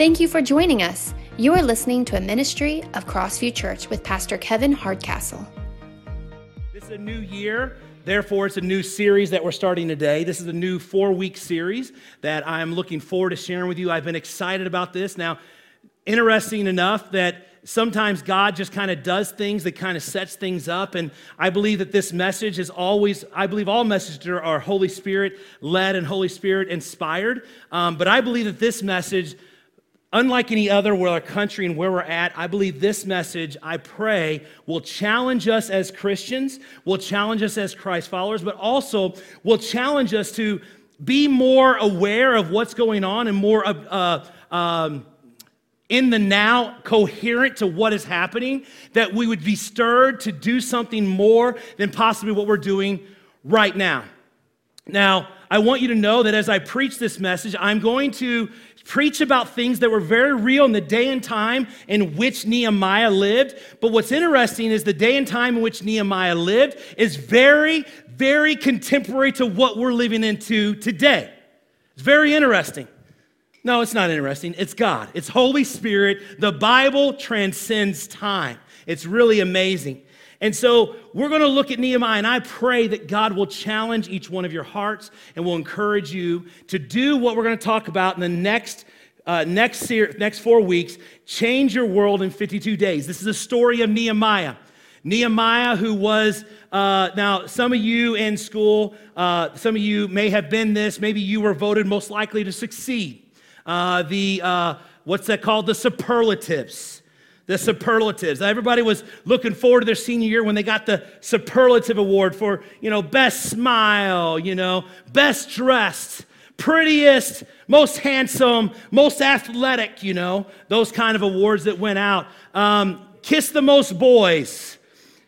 Thank you for joining us. You are listening to a ministry of Crossview Church with Pastor Kevin Hardcastle. This is a new year. Therefore, it's a new series that we're starting today. This is a new four week series that I'm looking forward to sharing with you. I've been excited about this. Now, interesting enough that sometimes God just kind of does things that kind of sets things up. And I believe that this message is always, I believe all messages are Holy Spirit led and Holy Spirit inspired. Um, but I believe that this message Unlike any other where our country and where we're at, I believe this message, I pray, will challenge us as Christians, will challenge us as Christ followers, but also will challenge us to be more aware of what's going on and more uh, um, in the now, coherent to what is happening, that we would be stirred to do something more than possibly what we're doing right now. Now, I want you to know that as I preach this message, I'm going to preach about things that were very real in the day and time in which Nehemiah lived. But what's interesting is the day and time in which Nehemiah lived is very, very contemporary to what we're living into today. It's very interesting. No, it's not interesting. It's God, it's Holy Spirit. The Bible transcends time. It's really amazing. And so we're going to look at Nehemiah, and I pray that God will challenge each one of your hearts and will encourage you to do what we're going to talk about in the next. Uh, next, year, next four weeks, change your world in 52 days. This is a story of Nehemiah. Nehemiah, who was, uh, now, some of you in school, uh, some of you may have been this, maybe you were voted most likely to succeed. Uh, the, uh, what's that called? The superlatives the superlatives. Everybody was looking forward to their senior year when they got the superlative award for, you know, best smile, you know, best dressed, prettiest, most handsome, most athletic, you know, those kind of awards that went out. Um, kiss the most boys.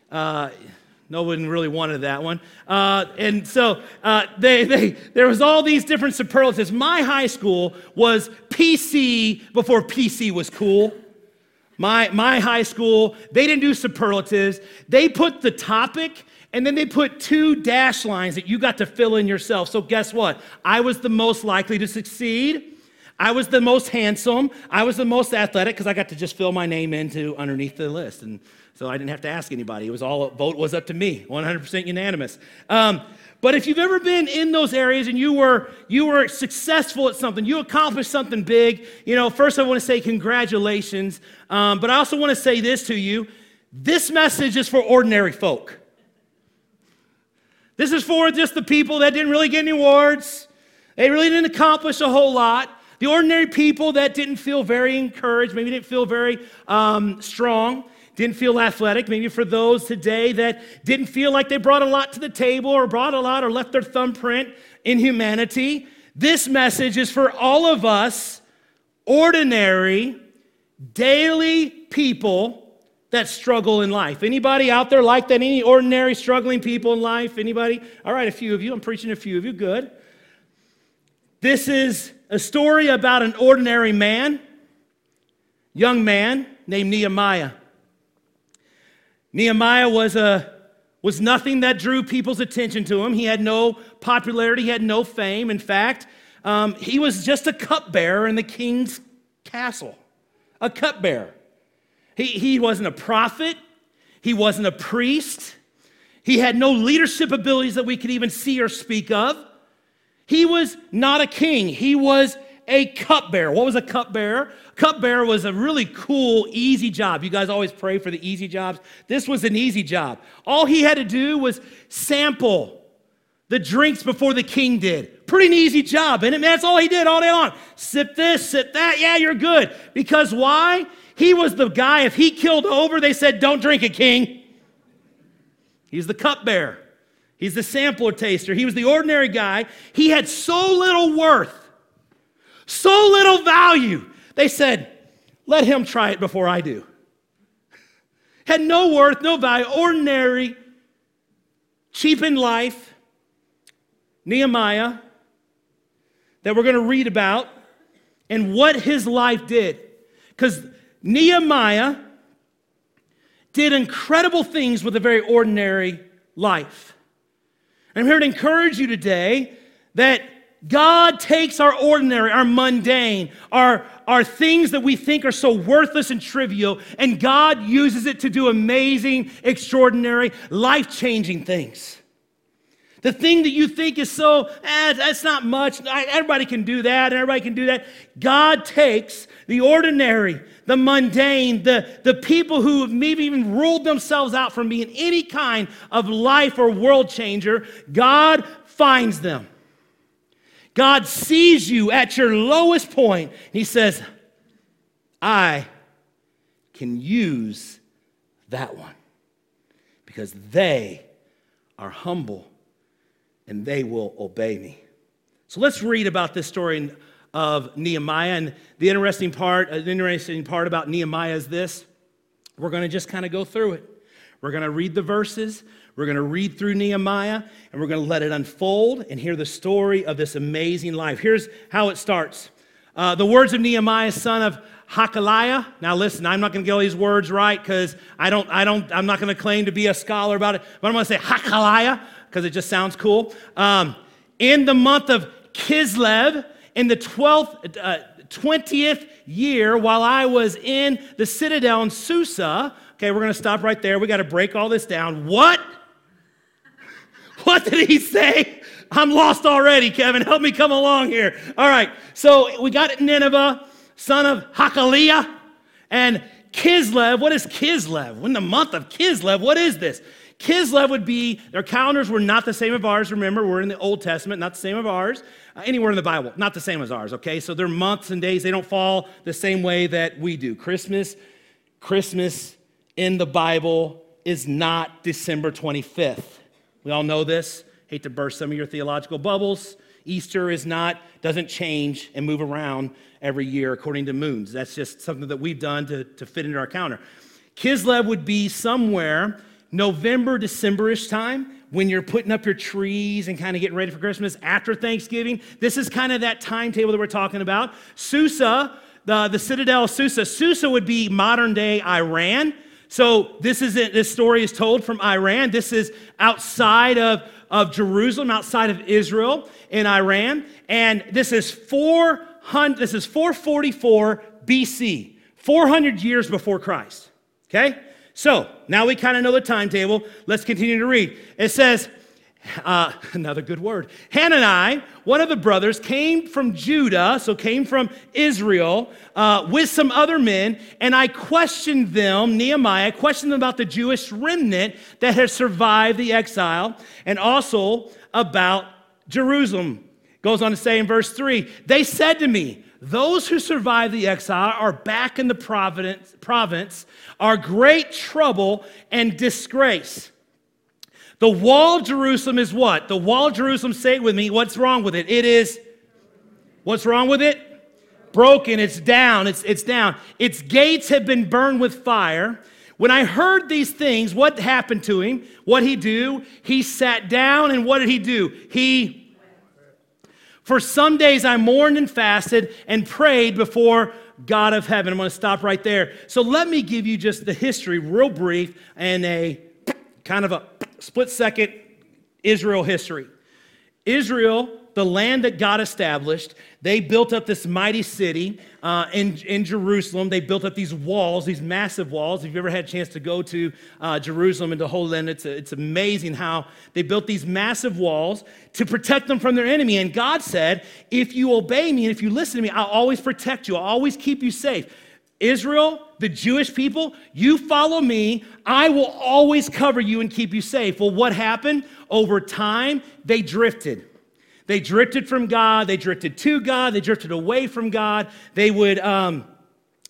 Uh, no one really wanted that one. Uh, and so uh, they, they, there was all these different superlatives. My high school was PC before PC was cool. My, my high school, they didn't do superlatives. They put the topic and then they put two dash lines that you got to fill in yourself. So, guess what? I was the most likely to succeed. I was the most handsome. I was the most athletic because I got to just fill my name into underneath the list. And so I didn't have to ask anybody. It was all, a vote was up to me, 100% unanimous. Um, but if you've ever been in those areas and you were you were successful at something, you accomplished something big, you know, first I want to say congratulations. Um, but I also want to say this to you: this message is for ordinary folk. This is for just the people that didn't really get any awards. They really didn't accomplish a whole lot. The ordinary people that didn't feel very encouraged, maybe didn't feel very um, strong didn't feel athletic. Maybe for those today that didn't feel like they brought a lot to the table or brought a lot or left their thumbprint in humanity. This message is for all of us, ordinary, daily people that struggle in life. Anybody out there like that? Any ordinary struggling people in life? Anybody? All right, a few of you. I'm preaching a few of you. Good. This is a story about an ordinary man, young man named Nehemiah. Nehemiah was, a, was nothing that drew people's attention to him. He had no popularity, he had no fame. In fact, um, he was just a cupbearer in the king's castle, a cupbearer. He, he wasn't a prophet, he wasn't a priest, he had no leadership abilities that we could even see or speak of. He was not a king, he was a cupbearer. What was a cupbearer? Cupbearer was a really cool, easy job. You guys always pray for the easy jobs. This was an easy job. All he had to do was sample the drinks before the king did. Pretty easy job, and that's all he did all day long. Sip this, sip that, yeah, you're good. Because why? He was the guy, if he killed over, they said, Don't drink it, king. He's the cupbearer. He's the sampler taster. He was the ordinary guy. He had so little worth, so little value. They said, let him try it before I do. Had no worth, no value, ordinary, cheap in life. Nehemiah, that we're going to read about, and what his life did. Because Nehemiah did incredible things with a very ordinary life. I'm here to encourage you today that God takes our ordinary, our mundane, our, our things that we think are so worthless and trivial, and God uses it to do amazing, extraordinary, life changing things. The thing that you think is so, eh, that's not much, everybody can do that, and everybody can do that. God takes the ordinary, the mundane, the, the people who have maybe even ruled themselves out from being any kind of life or world changer, God finds them. God sees you at your lowest point. He says, I can use that one because they are humble and they will obey me. So let's read about this story of Nehemiah. And the interesting part, uh, the interesting part about Nehemiah is this. We're going to just kind of go through it. We're going to read the verses. We're going to read through Nehemiah and we're going to let it unfold and hear the story of this amazing life. Here's how it starts. Uh, the words of Nehemiah, son of Hakaliah. Now listen, I'm not going to get all these words right because I don't, I don't, I'm not going to claim to be a scholar about it, but I'm going to say Hakaliah because it just sounds cool. Um, in the month of Kislev, in the 12th, uh, 20th year, while I was in the citadel in Susa, okay, we're to stop right there. We got to break all this down. What? What did he say? I'm lost already, Kevin. Help me come along here. All right, so we got Nineveh, son of Hakaliah, and Kislev. What is Kislev? In the month of Kislev, what is this? Kislev would be, their calendars were not the same of ours. Remember, we're in the Old Testament, not the same of ours. Uh, anywhere in the Bible, not the same as ours, okay? So their months and days, they don't fall the same way that we do. Christmas, Christmas in the Bible is not December 25th. We all know this. Hate to burst some of your theological bubbles. Easter is not, doesn't change and move around every year according to moons. That's just something that we've done to, to fit into our calendar. Kislev would be somewhere November, Decemberish time, when you're putting up your trees and kind of getting ready for Christmas after Thanksgiving, this is kind of that timetable that we're talking about. Susa, the, the citadel of Susa, Susa would be modern day Iran. So this is it, this story is told from Iran. This is outside of, of Jerusalem, outside of Israel in Iran. And this is 400, this is 444 BC, 400 years before Christ. Okay? So now we kind of know the timetable. Let's continue to read. It says, uh, another good word. Hanani, one of the brothers, came from Judah, so came from Israel, uh, with some other men, and I questioned them, Nehemiah, questioned them about the Jewish remnant that has survived the exile, and also about Jerusalem. Goes on to say in verse 3 They said to me, those who survive the exile are back in the province, province are great trouble and disgrace. The wall Jerusalem is what? The wall Jerusalem, say it with me, what's wrong with it? It is, what's wrong with it? Broken, it's down, it's, it's down. Its gates have been burned with fire. When I heard these things, what happened to him? What he do? He sat down and what did he do? He for some days I mourned and fasted and prayed before God of heaven. I'm going to stop right there. So let me give you just the history, real brief, and a kind of a split second Israel history. Israel the land that God established, they built up this mighty city uh, in, in Jerusalem. They built up these walls, these massive walls. If you've ever had a chance to go to uh, Jerusalem and the Holy Land, it's, it's amazing how they built these massive walls to protect them from their enemy. And God said, If you obey me and if you listen to me, I'll always protect you, I'll always keep you safe. Israel, the Jewish people, you follow me, I will always cover you and keep you safe. Well, what happened? Over time, they drifted. They drifted from God, they drifted to God, they drifted away from God. They would um,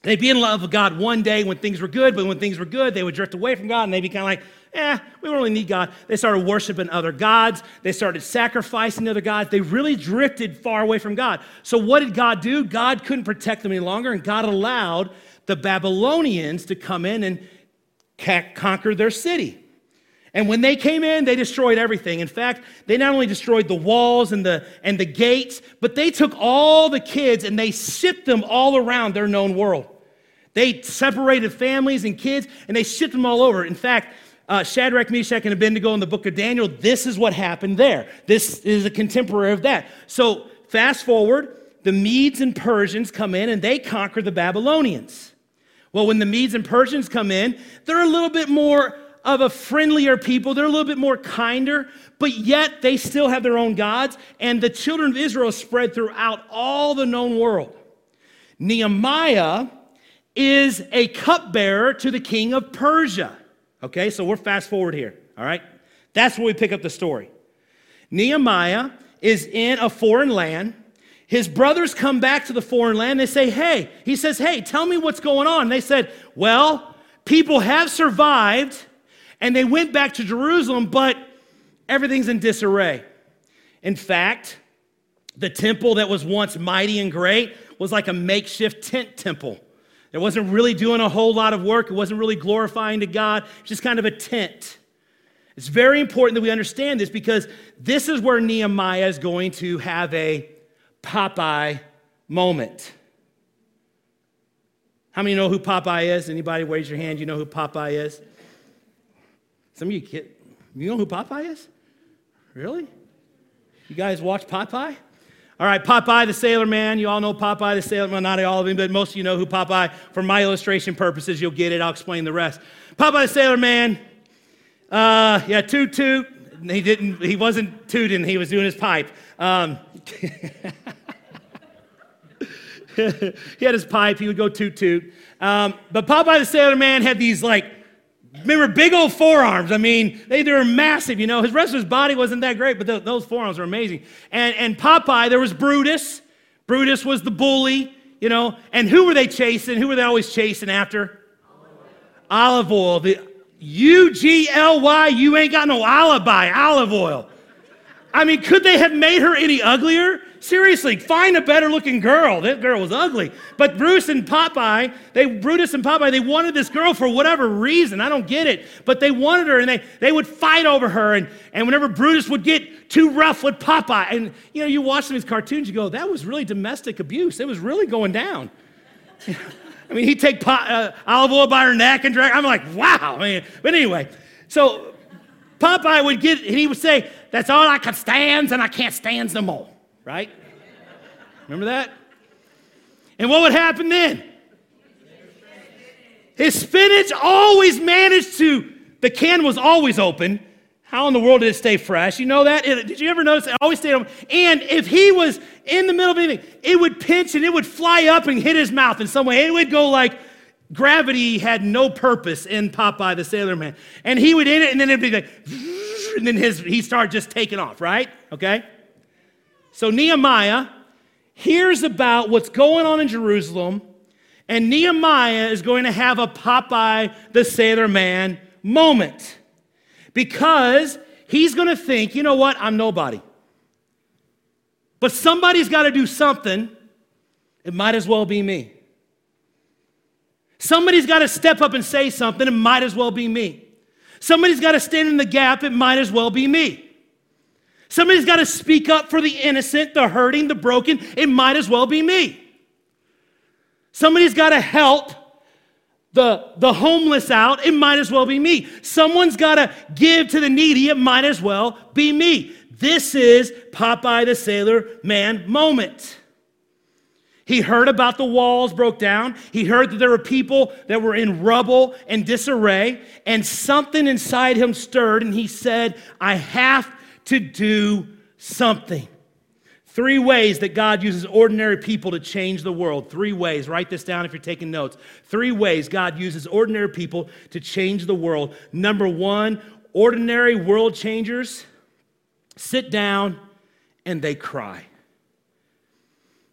they'd be in love with God one day when things were good, but when things were good, they would drift away from God and they'd be kind of like, eh, we don't really need God. They started worshiping other gods. They started sacrificing other gods. They really drifted far away from God. So, what did God do? God couldn't protect them any longer, and God allowed the Babylonians to come in and conquer their city. And when they came in, they destroyed everything. In fact, they not only destroyed the walls and the, and the gates, but they took all the kids and they shipped them all around their known world. They separated families and kids and they shipped them all over. In fact, uh, Shadrach, Meshach, and Abednego in the book of Daniel, this is what happened there. This is a contemporary of that. So, fast forward, the Medes and Persians come in and they conquer the Babylonians. Well, when the Medes and Persians come in, they're a little bit more of a friendlier people. They're a little bit more kinder, but yet they still have their own gods. And the children of Israel spread throughout all the known world. Nehemiah is a cupbearer to the king of Persia. Okay, so we're fast forward here. All right, that's where we pick up the story. Nehemiah is in a foreign land. His brothers come back to the foreign land. They say, Hey, he says, Hey, tell me what's going on. they said, Well, people have survived and they went back to Jerusalem, but everything's in disarray. In fact, the temple that was once mighty and great was like a makeshift tent temple. It wasn't really doing a whole lot of work, it wasn't really glorifying to God, just kind of a tent. It's very important that we understand this because this is where Nehemiah is going to have a Popeye moment. How many know who Popeye is? Anybody raise your hand? You know who Popeye is? Some of you kid, you know who Popeye is? Really? You guys watch Popeye? All right, Popeye the Sailor Man. You all know Popeye the Sailor Man. Not all of them, but most of you know who Popeye. For my illustration purposes, you'll get it. I'll explain the rest. Popeye the Sailor Man. Uh, yeah, toot toot. He didn't. He wasn't tooting. He was doing his pipe. Um, he had his pipe. He would go toot toot. Um, but Popeye the Sailor Man had these like Remember, big old forearms. I mean, they, they were massive, you know. His rest of his body wasn't that great, but those forearms were amazing. And, and Popeye, there was Brutus. Brutus was the bully, you know. And who were they chasing? Who were they always chasing after? Olive Oyl. The U G L Y, you ain't got no alibi, Olive Oyl. I mean, could they have made her any uglier? Seriously, find a better looking girl. That girl was ugly. But Bruce and Popeye, they Brutus and Popeye, they wanted this girl for whatever reason. I don't get it. But they wanted her and they, they would fight over her. And, and whenever Brutus would get too rough with Popeye, and you know, you watch some of these cartoons, you go, that was really domestic abuse. It was really going down. I mean, he'd take pot, uh, Olive Oyl by her neck and drag. I'm like, wow. I mean, but anyway, so Popeye would get, and he would say, That's all I can stand, and I can't stand no more right? Remember that? And what would happen then? His spinach always managed to, the can was always open. How in the world did it stay fresh? You know that? Did you ever notice it always stayed open? And if he was in the middle of anything, it would pinch and it would fly up and hit his mouth in some way. It would go like gravity had no purpose in Popeye the Sailor Man. And he would in it and then it'd be like, and then his, he started just taking off, right? Okay? So Nehemiah hears about what's going on in Jerusalem, and Nehemiah is going to have a Popeye the Sailor Man moment because he's going to think, you know what, I'm nobody. But somebody's got to do something. It might as well be me. Somebody's got to step up and say something. It might as well be me. Somebody's got to stand in the gap. It might as well be me. Somebody's got to speak up for the innocent, the hurting, the broken. It might as well be me. Somebody's got to help the, the homeless out. It might as well be me. Someone's got to give to the needy. It might as well be me. This is Popeye the Sailor Man moment. He heard about the walls broke down. He heard that there were people that were in rubble and disarray, and something inside him stirred, and he said, I have to do something. Three ways that God uses ordinary people to change the world. Three ways. Write this down if you're taking notes. Three ways God uses ordinary people to change the world. Number one, ordinary world changers sit down and they cry.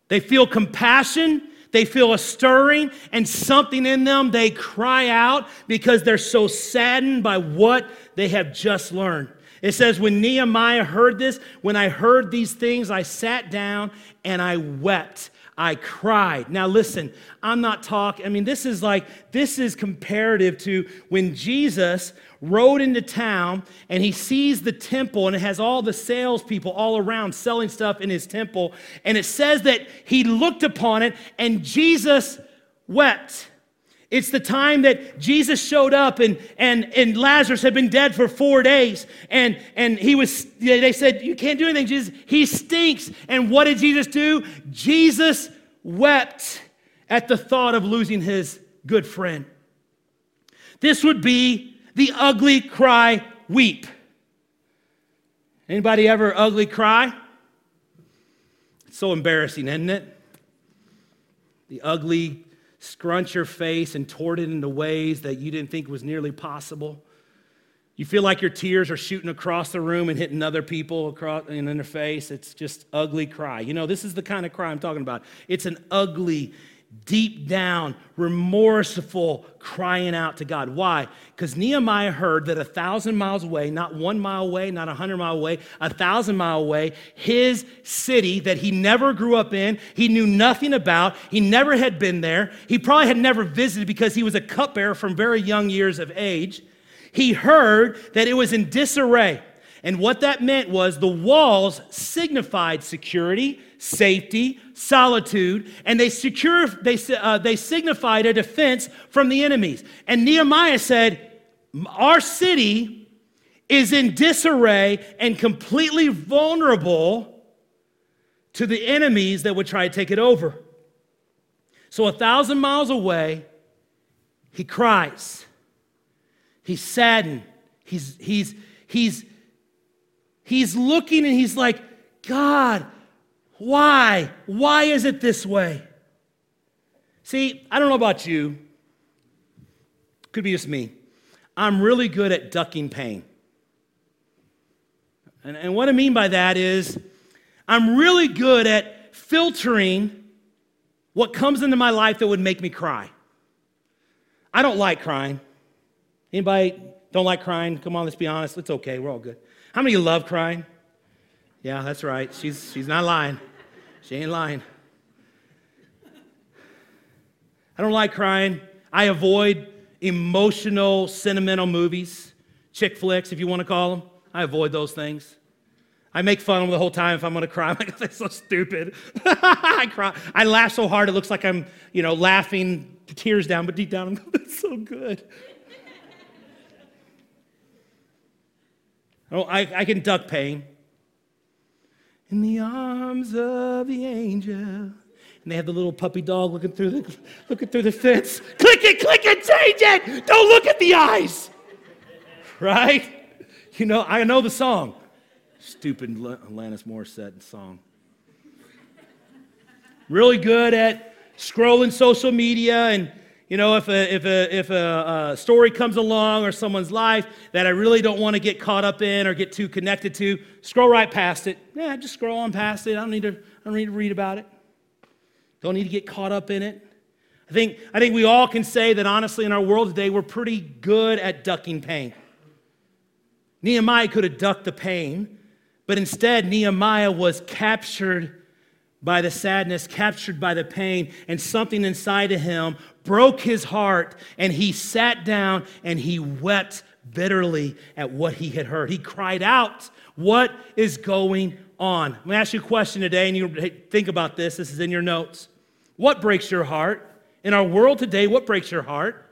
They feel compassion, They feel a stirring and something in them. They cry out because they're so saddened by what they have just learned. It says, When Nehemiah heard this, when I heard these things, I sat down and I wept. I cried. Now, listen, I'm not talking, I mean, this is like, this is comparative to when Jesus rode into town and he sees the temple and it has all the salespeople all around selling stuff in his temple. And it says that he looked upon it and Jesus wept. It's the time that Jesus showed up and, and, and Lazarus had been dead for four days. And, and he was, they said, You can't do anything, Jesus. He stinks. And what did Jesus do? Jesus wept at the thought of losing his good friend. This would be the ugly cry weep. Anybody ever ugly cry? It's so embarrassing, isn't it? The ugly scrunch your face and tort it into ways that you didn't think was nearly possible. You feel like your tears are shooting across the room and hitting other people across in their face. It's just ugly cry. You know, this is the kind of cry I'm talking about. It's an ugly, deep down, remorseful crying out to God. Why? Because Nehemiah heard that a thousand miles away, not one mile away, not a hundred mile away, a thousand mile away, his city that he never grew up in, he knew nothing about, he never had been there, he probably had never visited because he was a cupbearer from very young years of age. He heard that it was in disarray. And what that meant was the walls signified security, safety, solitude, and they, secure, they, uh, they signified a defense from the enemies. And Nehemiah said, Our city is in disarray and completely vulnerable to the enemies that would try to take it over. So, a thousand miles away, he cries. He's saddened. He's, he's, he's, he's looking and he's like, God, why? Why is it this way? See, I don't know about you. Could be just me. I'm really good at ducking pain. And, and what I mean by that is, I'm really good at filtering what comes into my life that would make me cry. I don't like crying. Anybody don't like crying? Come on, let's be honest. It's okay. We're all good. How many of you love crying? Yeah, that's right. She's, she's not lying. She ain't lying. I don't like crying. I avoid emotional, sentimental movies, chick flicks, if you want to call them. I avoid those things. I make fun of them the whole time if I'm going to cry. I'm like, that's so stupid. I cry. I laugh so hard it looks like I'm, you know, laughing tears down, but deep down I'm going, that's so good. oh, I, I can duck pain in the arms of the angel. And they have the little puppy dog looking through the, looking through the fence. Click it, click it, change it. Don't look at the eyes. Right? You know, I know the song. Stupid Alanis Morissette song. Really good at scrolling social media and you know, if a, if a, if a, a, story comes along or someone's life that I really don't want to get caught up in or get too connected to, scroll right past it. Yeah, just scroll on past it. I don't need to, I don't need to read about it. Don't need to get caught up in it. I think, I think we all can say that honestly in our world today, we're pretty good at ducking pain. Nehemiah could have ducked the pain, but instead, Nehemiah was captured by the sadness, captured by the pain, and something inside of him broke his heart, and he sat down and he wept bitterly at what he had heard. He cried out, What is going on? Let me ask you a question today, and you think about this. This is in your notes. What breaks your heart? In our world today, what breaks your heart?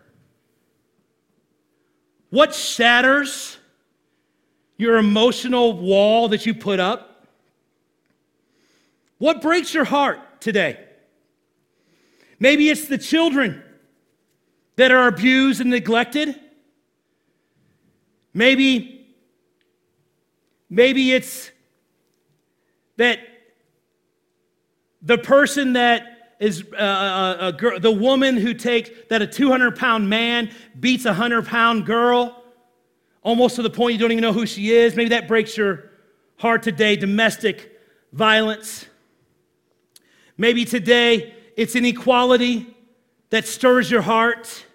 What shatters your emotional wall that you put up? What breaks your heart today? Maybe it's the children that are abused and neglected. Maybe, maybe it's that the person that is uh, a, uh, a girl, the woman who takes that a 200 pound man beats a 100 pound girl almost to the point you don't even know who she is. Maybe that breaks your heart today. Domestic violence. Maybe today it's inequality that stirs your heart.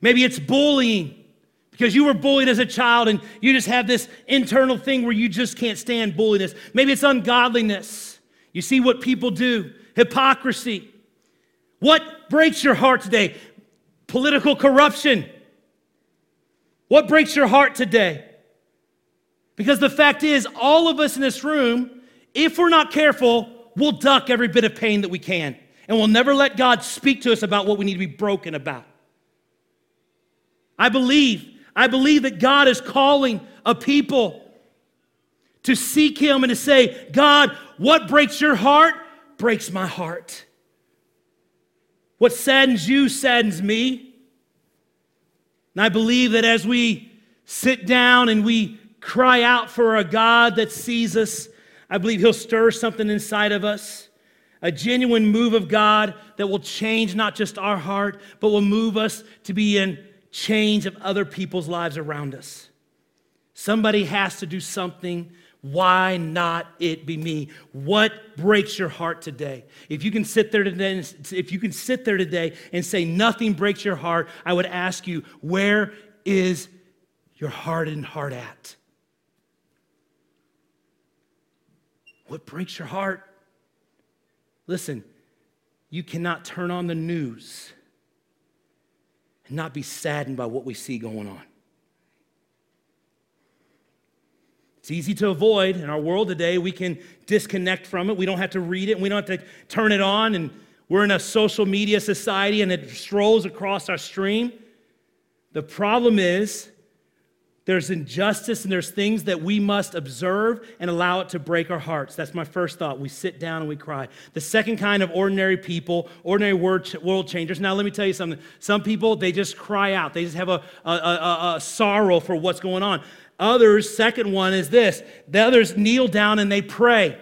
Maybe it's bullying because you were bullied as a child and you just have this internal thing where you just can't stand bulliness. Maybe it's ungodliness. You see what people do, hypocrisy. What breaks your heart today? Political corruption. What breaks your heart today? Because the fact is, all of us in this room, if we're not careful, we'll duck every bit of pain that we can. And we'll never let God speak to us about what we need to be broken about. I believe, I believe that God is calling a people to seek Him and to say, God, what breaks your heart breaks my heart. What saddens you saddens me. And I believe that as we sit down and we cry out for a God that sees us, I believe He'll stir something inside of us. A genuine move of God that will change not just our heart, but will move us to be in change of other people's lives around us. Somebody has to do something why not it be me? What breaks your heart today? If you can sit there today, if you can sit there today and say nothing breaks your heart, I would ask you, where is your hardened heart at? What breaks your heart? Listen, you cannot turn on the news and not be saddened by what we see going on. It's easy to avoid. In our world today, we can disconnect from it. We don't have to read it, we don't have to turn it on. And we're in a social media society, and it strolls across our stream. The problem is, there's injustice and there's things that we must observe and allow it to break our hearts. That's my first thought. We sit down and we cry. The second kind of ordinary people, ordinary world changers. Now, let me tell you something. Some people, they just cry out, they just have a, a, a, a sorrow for what's going on. Others, second one is this the others kneel down and they pray.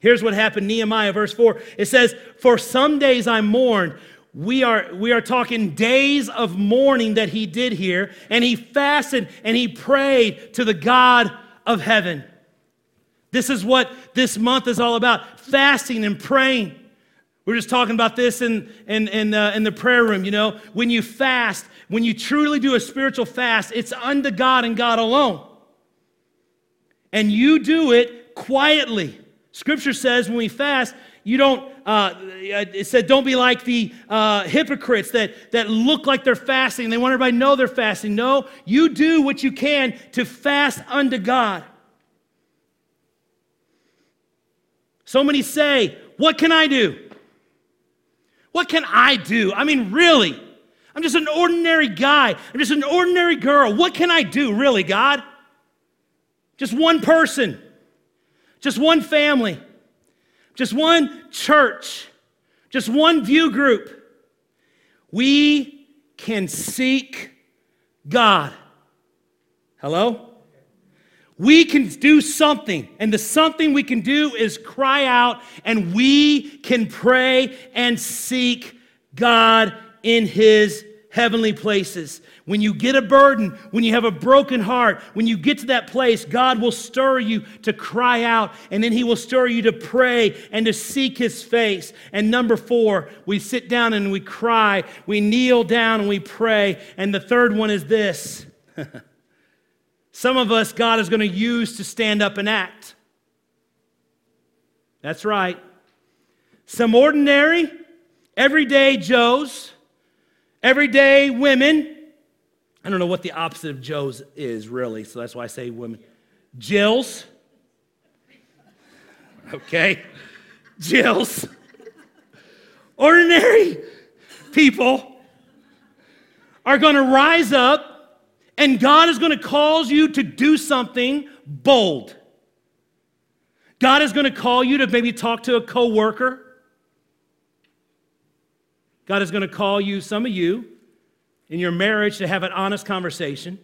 Here's what happened Nehemiah, verse 4. It says, For some days I mourned. We are, we are talking days of mourning that he did here, and he fasted and he prayed to the God of heaven. This is what this month is all about fasting and praying. We're just talking about this in, in, in, uh, in the prayer room. You know, when you fast, when you truly do a spiritual fast, it's unto God and God alone and you do it quietly. Scripture says when we fast, you don't, uh, it said, don't be like the uh, hypocrites that, that look like they're fasting. They want everybody to know they're fasting. No, you do what you can to fast unto God. So many say, What can I do? What can I do? I mean, really? I'm just an ordinary guy. I'm just an ordinary girl. What can I do, really, God? Just one person, just one family, just one church, just one view group. We can seek God. Hello? We can do something, and the something we can do is cry out, and we can pray and seek God in His heavenly places. When you get a burden, when you have a broken heart, when you get to that place, God will stir you to cry out, and then He will stir you to pray and to seek His face. And number four, we sit down and we cry, we kneel down and we pray. And the third one is this some of us, God is going to use to stand up and act. That's right. Some ordinary, everyday Joes Everyday women. I don't know what the opposite of Joe's is, really, so that's why I say women. Jills. Okay. Jills. Ordinary people are going to rise up and God is going to cause you to do something bold. God is going to call you to maybe talk to a coworker God is going to call you, some of you, in your marriage to have an honest conversation.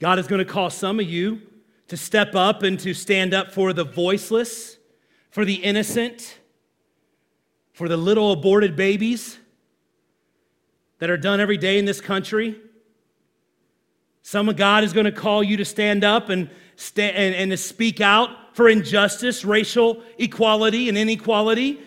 God is going to call some of you to step up and to stand up for the voiceless, for the innocent, for the little aborted babies that are done every day in this country. Some of God is going to call you to stand up and, and, and to speak out for injustice, racial equality, and inequality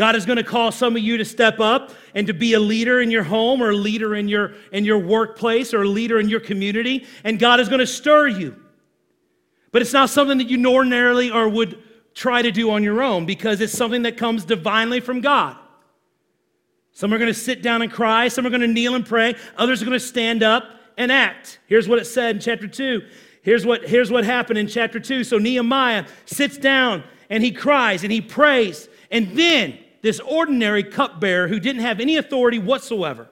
God is going to call some of you to step up and to be a leader in your home or a leader in your, in your workplace or a leader in your community. And God is going to stir you. But it's not something that you ordinarily or would try to do on your own because it's something that comes divinely from God. Some are going to sit down and cry, some are going to kneel and pray, others are going to stand up and act. Here's what it said in chapter 2. Here's what, here's what happened in chapter 2. So Nehemiah sits down and he cries and he prays. And then this ordinary cupbearer who didn't have any authority whatsoever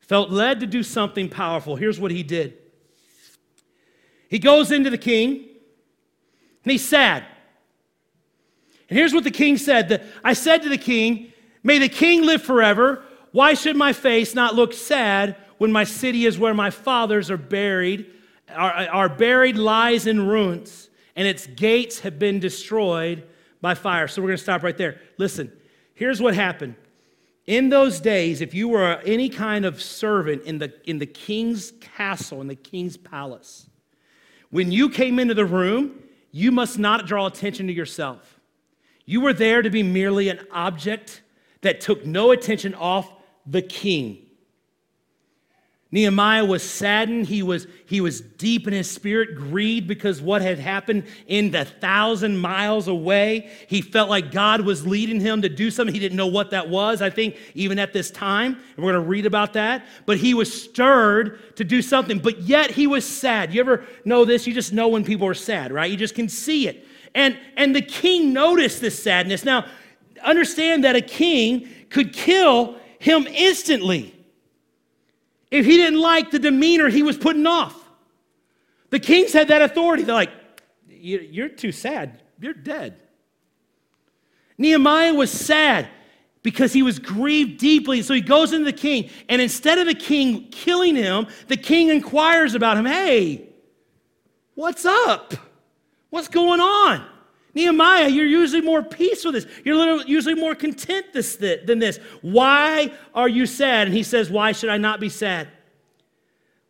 felt led to do something powerful. Here's what he did he goes into the king and he's sad. And here's what the king said I said to the king, May the king live forever. Why should my face not look sad when my city is where my fathers are buried? Our, our buried lies in ruins, and its gates have been destroyed by fire. So we're going to stop right there. Listen, here's what happened. In those days, if you were any kind of servant in the, in the king's castle, in the king's palace, when you came into the room, you must not draw attention to yourself. You were there to be merely an object that took no attention off the king. Nehemiah was saddened. He was, he was deep in his spirit, grieved because what had happened in the thousand miles away. He felt like God was leading him to do something. He didn't know what that was, I think, even at this time. And we're going to read about that. But he was stirred to do something, but yet he was sad. You ever know this? You just know when people are sad, right? You just can see it. And, and the king noticed this sadness. Now, understand that a king could kill him instantly if he didn't like the demeanor he was putting off. The kings had that authority. They're like, You're too sad. You're dead. Nehemiah was sad because he was grieved deeply. So he goes into the king, and instead of the king killing him, the king inquires about him Hey, what's up? What's going on? Nehemiah, you're usually more peaceful this. You're usually more content this, than this. Why are you sad? And he says, Why should I not be sad?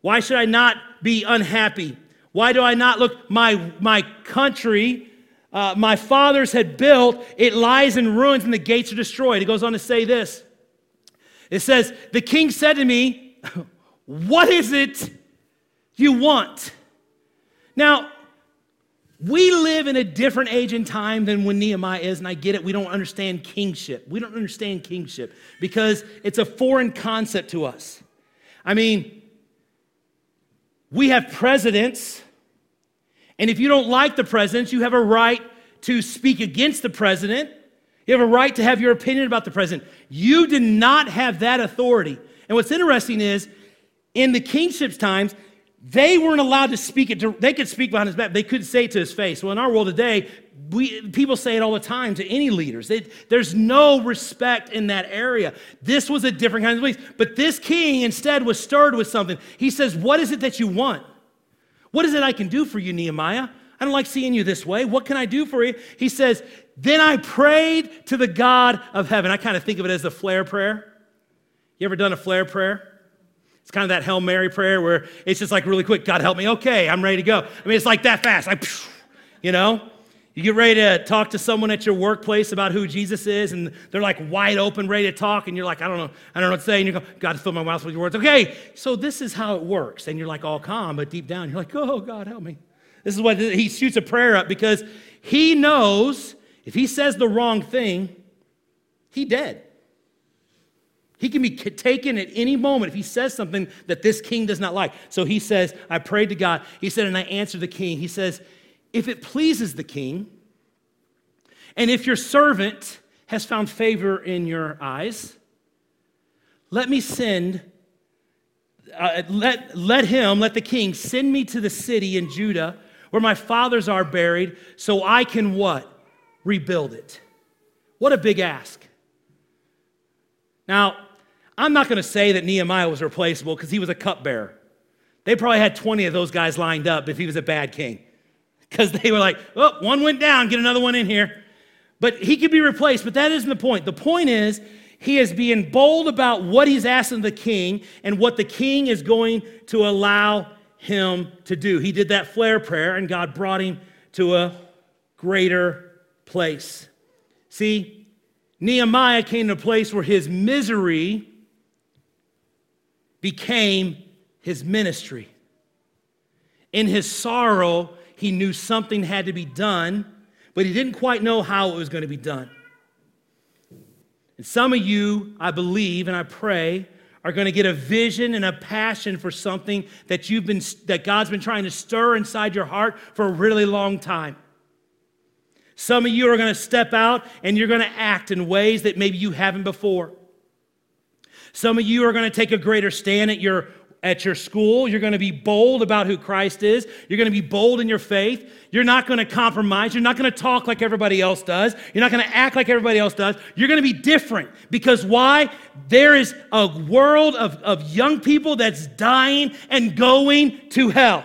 Why should I not be unhappy? Why do I not look? My, my country, uh, my fathers had built, it lies in ruins and the gates are destroyed. It goes on to say this. It says, The king said to me, What is it you want? Now, we live in a different age and time than when Nehemiah is, and I get it. We don't understand kingship. We don't understand kingship because it's a foreign concept to us. I mean, we have presidents, and if you don't like the presidents, you have a right to speak against the president. You have a right to have your opinion about the president. You did not have that authority. And what's interesting is, in the kingship's times, they weren't allowed to speak it. To, they could speak behind his back. They couldn't say it to his face. Well, in our world today, we, people say it all the time to any leaders. They, there's no respect in that area. This was a different kind of place. But this king instead was stirred with something. He says, What is it that you want? What is it I can do for you, Nehemiah? I don't like seeing you this way. What can I do for you? He says, Then I prayed to the God of heaven. I kind of think of it as the flare prayer. You ever done a flare prayer? It's kind of that Hail Mary prayer where it's just like really quick, God help me. Okay, I'm ready to go. I mean, it's like that fast. Like, you know? You get ready to talk to someone at your workplace about who Jesus is, and they're like wide open, ready to talk, and you're like, I don't know, I don't know what to say. And you go, God, fill my mouth with your words. Okay, so this is how it works. And you're like all calm, but deep down, you're like, oh, God, help me. This is what he shoots a prayer up because he knows if he says the wrong thing, he dead. He can be taken at any moment if he says something that this king does not like. So he says, I prayed to God. He said, and I answered the king. He says, if it pleases the king, and if your servant has found favor in your eyes, let me send, uh, let, let him, let the king send me to the city in Judah where my fathers are buried so I can what? Rebuild it. What a big ask. Now, I'm not going to say that Nehemiah was replaceable because he was a cupbearer. They probably had 20 of those guys lined up if he was a bad king because they were like, oh, one went down, get another one in here. But he could be replaced, but that isn't the point. The point is, he is being bold about what he's asking the king and what the king is going to allow him to do. He did that flare prayer, and God brought him to a greater place. See, Nehemiah came to a place where his misery became his ministry. In his sorrow, he knew something had to be done, but he didn't quite know how it was going to be done. And some of you, I believe and I pray, are going to get a vision and a passion for something that you've been that God's been trying to stir inside your heart for a really long time. Some of you are going to step out and you're going to act in ways that maybe you haven't before. Some of you are going to take a greater stand at your at your school. You're going to be bold about who Christ is. You're going to be bold in your faith. You're not going to compromise. You're not going to talk like everybody else does. You're not going to act like everybody else does. You're going to be different. Because why? There is a world of, of young people that's dying and going to hell.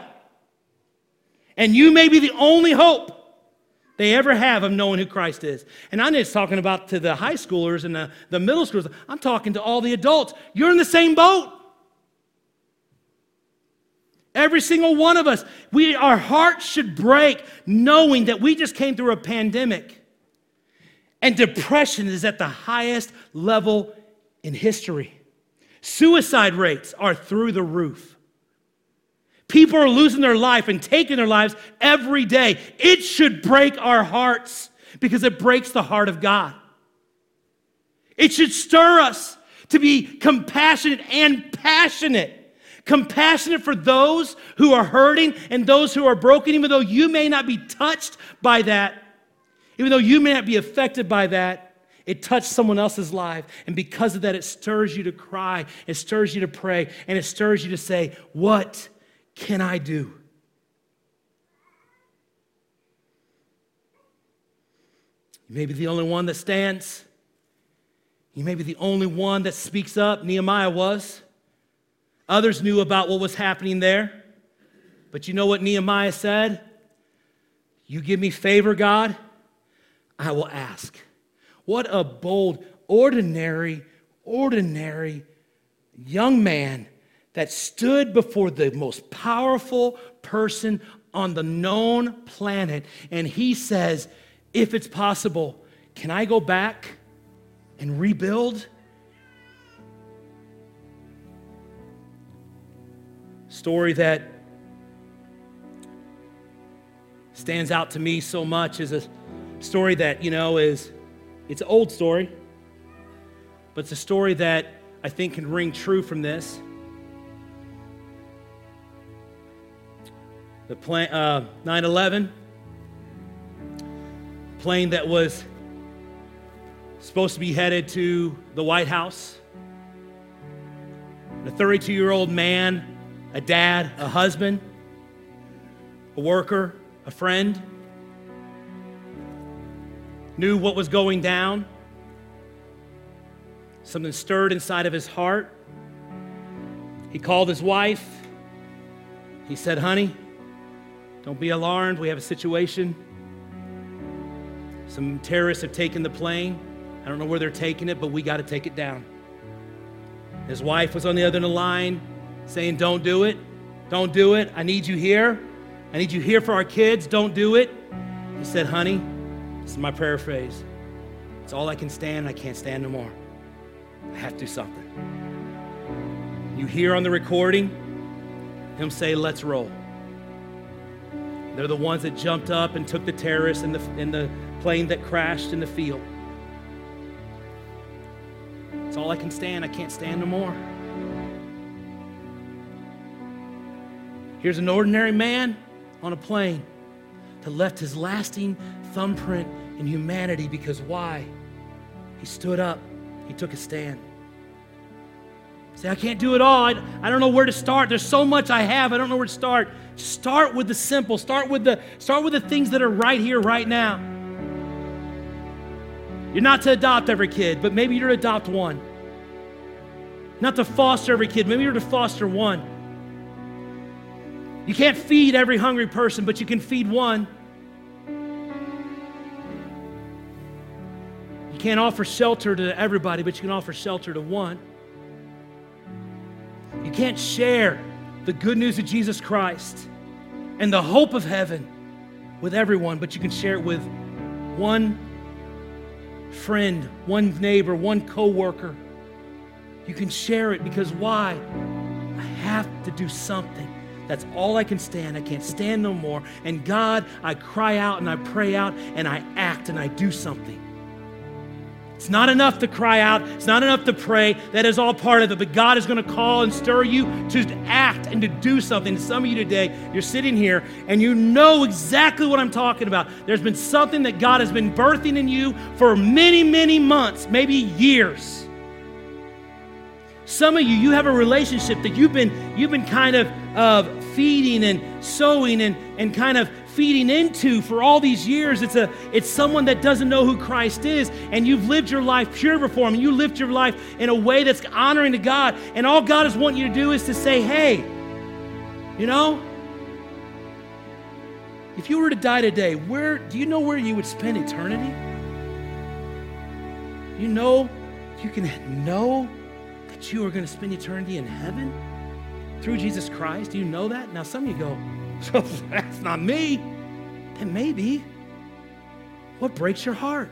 And you may be the only hope they ever have of knowing who Christ is. And I'm just talking about to the high schoolers and the, the middle schoolers. I'm talking to all the adults. You're in the same boat. Every single one of us, we, our hearts should break knowing that we just came through a pandemic. And depression is at the highest level in history. Suicide rates are through the roof. People are losing their life and taking their lives every day. It should break our hearts because it breaks the heart of God. It should stir us to be compassionate and passionate compassionate for those who are hurting and those who are broken, even though you may not be touched by that, even though you may not be affected by that. It touched someone else's life. And because of that, it stirs you to cry, it stirs you to pray, and it stirs you to say, What can I do? You may be the only one that stands. You may be the only one that speaks up. Nehemiah was. Others knew about what was happening there. But you know what Nehemiah said? You give me favor, God, I will ask. What a bold, ordinary, ordinary young man that stood before the most powerful person on the known planet. And he says, If it's possible, can I go back and rebuild? story that stands out to me so much is a story that, you know, is it's an old story, but it's a story that I think can ring true from this. The plane, uh, 9 11, plane that was supposed to be headed to the White House. A 32 year old man a dad, a husband, a worker, a friend, knew what was going down. Something stirred inside of his heart. He called his wife. He said, Honey, don't be alarmed. We have a situation. Some terrorists have taken the plane. I don't know where they're taking it, but we got to take it down. His wife was on the other end of the line saying, Don't do it. Don't do it. I need you here. I need you here for our kids. Don't do it. He said, Honey, this is my paraphrase. It's all I can stand. I can't stand no more. I have to do something. You hear on the recording him say, Let's roll. They're the ones that jumped up and took the terrorists in the, in the plane that crashed in the field. It's all I can stand. I can't stand no more. Here's an ordinary man on a plane that left his lasting thumbprint in humanity because why? He stood up, he took a stand. Say, I can't do it all. I, I don't know where to start. There's so much I have. I don't know where to start. Start with the simple. Start with the start with the things that are right here, right now. You're not to adopt every kid, but maybe you're to adopt one. Not to foster every kid, maybe you're to foster one. You can't feed every hungry person, but you can feed one. You can't offer shelter to everybody, but you can offer shelter to one. You can't share the good news of Jesus Christ and the hope of heaven with everyone, but you can share it with one friend, one neighbor, one coworker. You can share it because why? I have to do something. That's all I can stand. I can't stand no more. And God, I cry out and I pray out and I act and I do something. It's not enough to cry out. It's not enough to pray. That is all part of it. But God is going to call and stir you to act and to do something. Some of you today, you're sitting here and you know exactly what I'm talking about. There's been something that God has been birthing in you for many, many months, maybe years. Some of you, you have a relationship that you've been, you've been kind of uh, feeding and sowing and, and kind of feeding into for all these years. It's, a, it's someone that doesn't know who Christ is, and you've lived your life pure before Him, and you lived your life in a way that's honoring to God. And all God is wanting you to do is to say, hey, you know, if you were to die today, where do you know where you would spend eternity? You know, you can know that you are going to spend eternity in heaven through Jesus Christ. Do you know that? Now, some of you go, so that's not me. And maybe. What breaks your heart?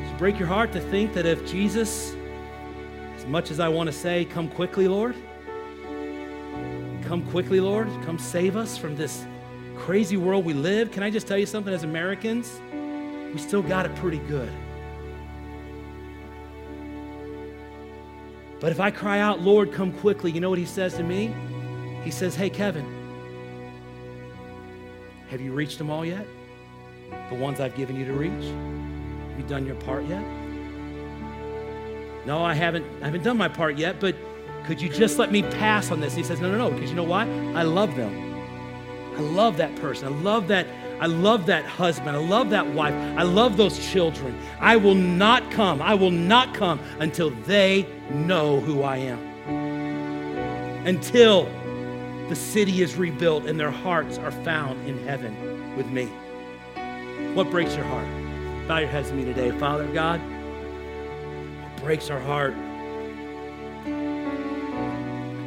Does it break your heart to think that if Jesus, as much as I want to say, come quickly, Lord, come quickly, Lord, come save us from this crazy world we live. Can I just tell you something as Americans? We still got it pretty good. But if I cry out, Lord, come quickly, you know what he says to me? He says, Hey, Kevin, have you reached them all yet? The ones I've given you to reach? Have you done your part yet? No, I haven't. I haven't done my part yet, but could you just let me pass on this? He says, No, no, no, because you know why? I love them. I love that person. I love that. I love that husband. I love that wife. I love those children. I will not come. I will not come until they know who I am. Until the city is rebuilt and their hearts are found in heaven with me. What breaks your heart? Bow your heads to me today. Father God, what breaks our heart?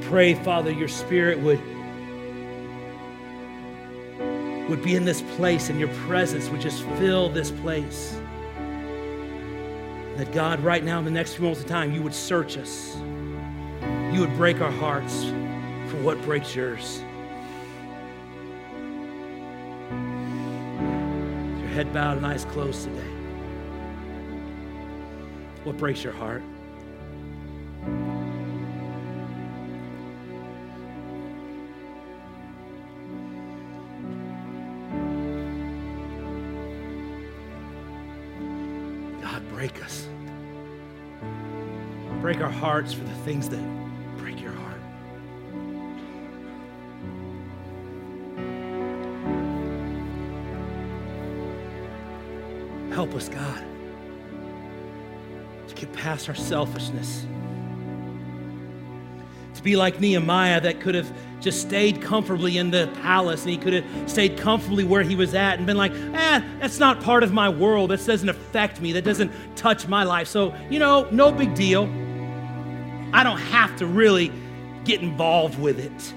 Pray, Father, your spirit would, would be in this place and your presence would just fill this place. That God, right now, in the next few moments of time, you would search us. You would break our hearts for what breaks yours. Your head bowed and eyes closed today. What breaks your heart? Break us. Break our hearts for the things that break your heart. Help us, God, to get past our selfishness. Be like Nehemiah that could have just stayed comfortably in the palace and he could have stayed comfortably where he was at and been like, eh, that's not part of my world. That doesn't affect me. That doesn't touch my life. So, you know, no big deal. I don't have to really get involved with it.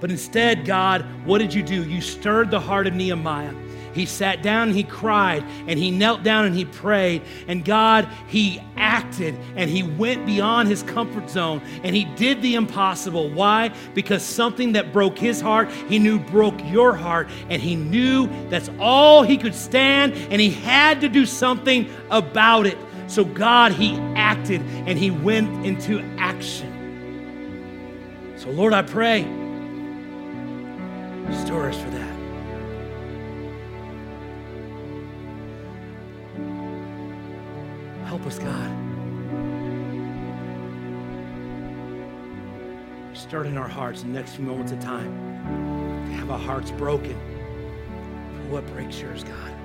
But instead, God, what did you do? You stirred the heart of Nehemiah. He sat down he cried and he knelt down and he prayed. And God, he acted and he went beyond his comfort zone and he did the impossible. Why? Because something that broke his heart, he knew broke your heart. And he knew that's all he could stand and he had to do something about it. So, God, he acted and he went into action. So, Lord, I pray, restore us for that. Help us, God. Start in our hearts in the next few moments of time. To have our hearts broken for what breaks yours, God.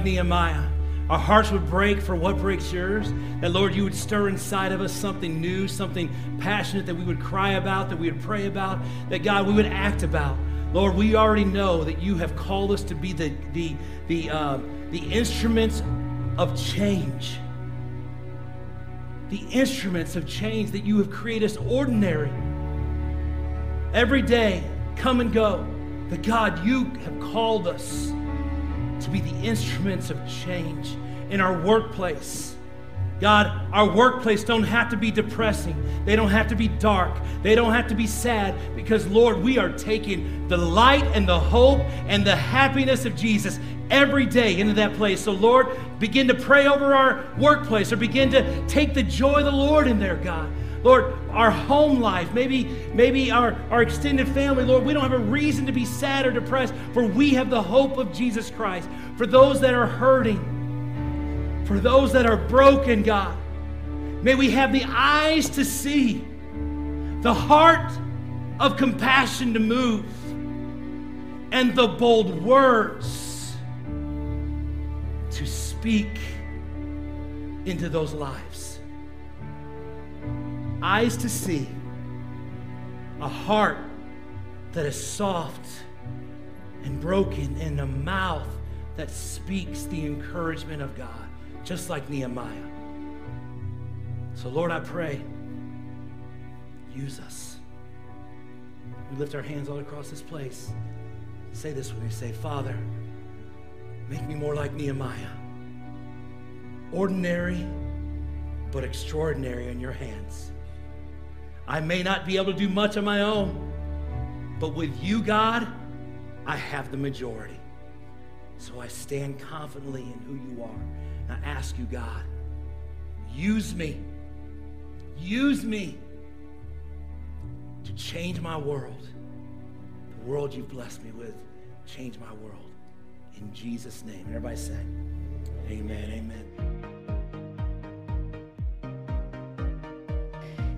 Like Nehemiah. Our hearts would break for what breaks yours. That, Lord, you would stir inside of us something new, something passionate that we would cry about, that we would pray about, that, God, we would act about. Lord, we already know that you have called us to be the, the, the, uh, the instruments of change. The instruments of change that you have created us ordinary. Every day, come and go. But God, you have called us to be the instruments of change in our workplace. God, our workplace don't have to be depressing. They don't have to be dark. They don't have to be sad because, Lord, we are taking the light and the hope and the happiness of Jesus every day into that place. So, Lord, begin to pray over our workplace or begin to take the joy of the Lord in there, God. Lord, our home life, maybe, maybe our, our extended family, Lord, we don't have a reason to be sad or depressed, for we have the hope of Jesus Christ. For those that are hurting, for those that are broken, God, may we have the eyes to see, the heart of compassion to move, and the bold words to speak into those lives eyes to see, a heart that is soft and broken, and a mouth that speaks the encouragement of God, just like Nehemiah. So, Lord, I pray, use us. We lift our hands all across this place. Say this when we say, Father, make me more like Nehemiah. Ordinary, but extraordinary in your hands. I may not be able to do much on my own, but with you, God, I have the majority. So I stand confidently in who you are. And I ask you, God, use me. Use me to change my world. The world you've blessed me with, change my world. In Jesus' name. Everybody say, Amen, amen.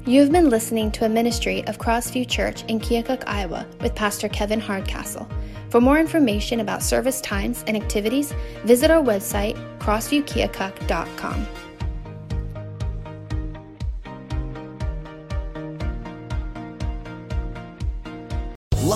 You have been listening to a ministry of Crossview Church in Keokuk, Iowa, with Pastor Kevin Hardcastle. For more information about service times and activities, visit our website, crossviewkeokuk.com.